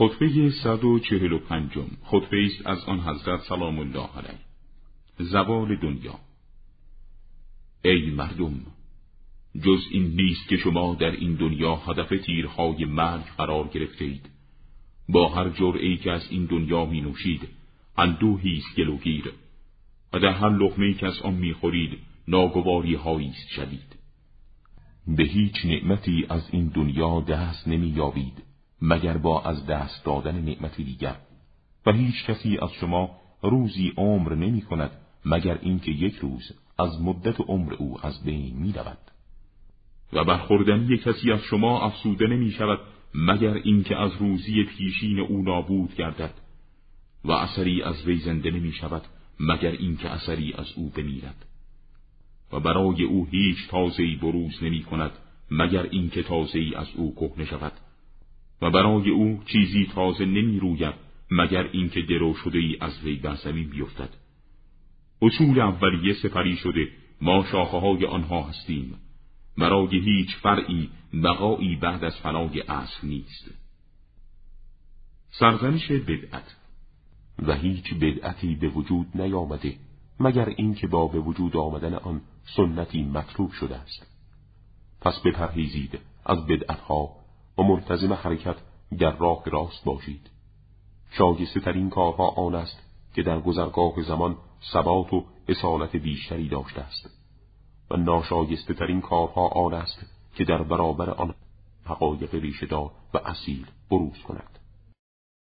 خطبه 145 خطبه است از آن حضرت سلام الله علیه. زوال دنیا. ای مردم جز این نیست که شما در این دنیا هدف تیرهای مرگ قرار گرفته اید با هر جرعی که از این دنیا می نوشید اندوهی است گلوگیر و در هر لقمه که از آن می‌خورید ناگواری است شدید. به هیچ نعمتی از این دنیا دست نمییابید. مگر با از دست دادن نعمتی دیگر. و هیچ کسی از شما روزی عمر نمی کند مگر اینکه یک روز از مدت عمر او از بین می رود. و برخوردنی کسی از شما افسوده نمی شود مگر اینکه از روزی پیشین او نابود گردد. و اثری از وی زنده نمی شود مگر اینکه اثری از او بمیرد. و برای او هیچ تازهی بروز نمی کند مگر اینکه تازهی از او کهنه شود. و برای او چیزی تازه نمی روید مگر اینکه درو شده ای از وی بر زمین بیفتد. اصول اولیه سپری شده ما شاخه های آنها هستیم. برای هیچ فرعی بقایی بعد از فنای اصل نیست. سرزنش بدعت. و هیچ بدعتی به وجود نیامده مگر اینکه با به وجود آمدن آن سنتی مطلوب شده است. پس بپرهیزید از بدعتها و ملتزم حرکت در راه راست باشید. شاگسته ترین کارها آن است که در گذرگاه زمان ثبات و اصالت بیشتری داشته است. و ناشایسته ترین کارها آن است که در برابر آن حقایق ریشهدار و اصیل بروز کند.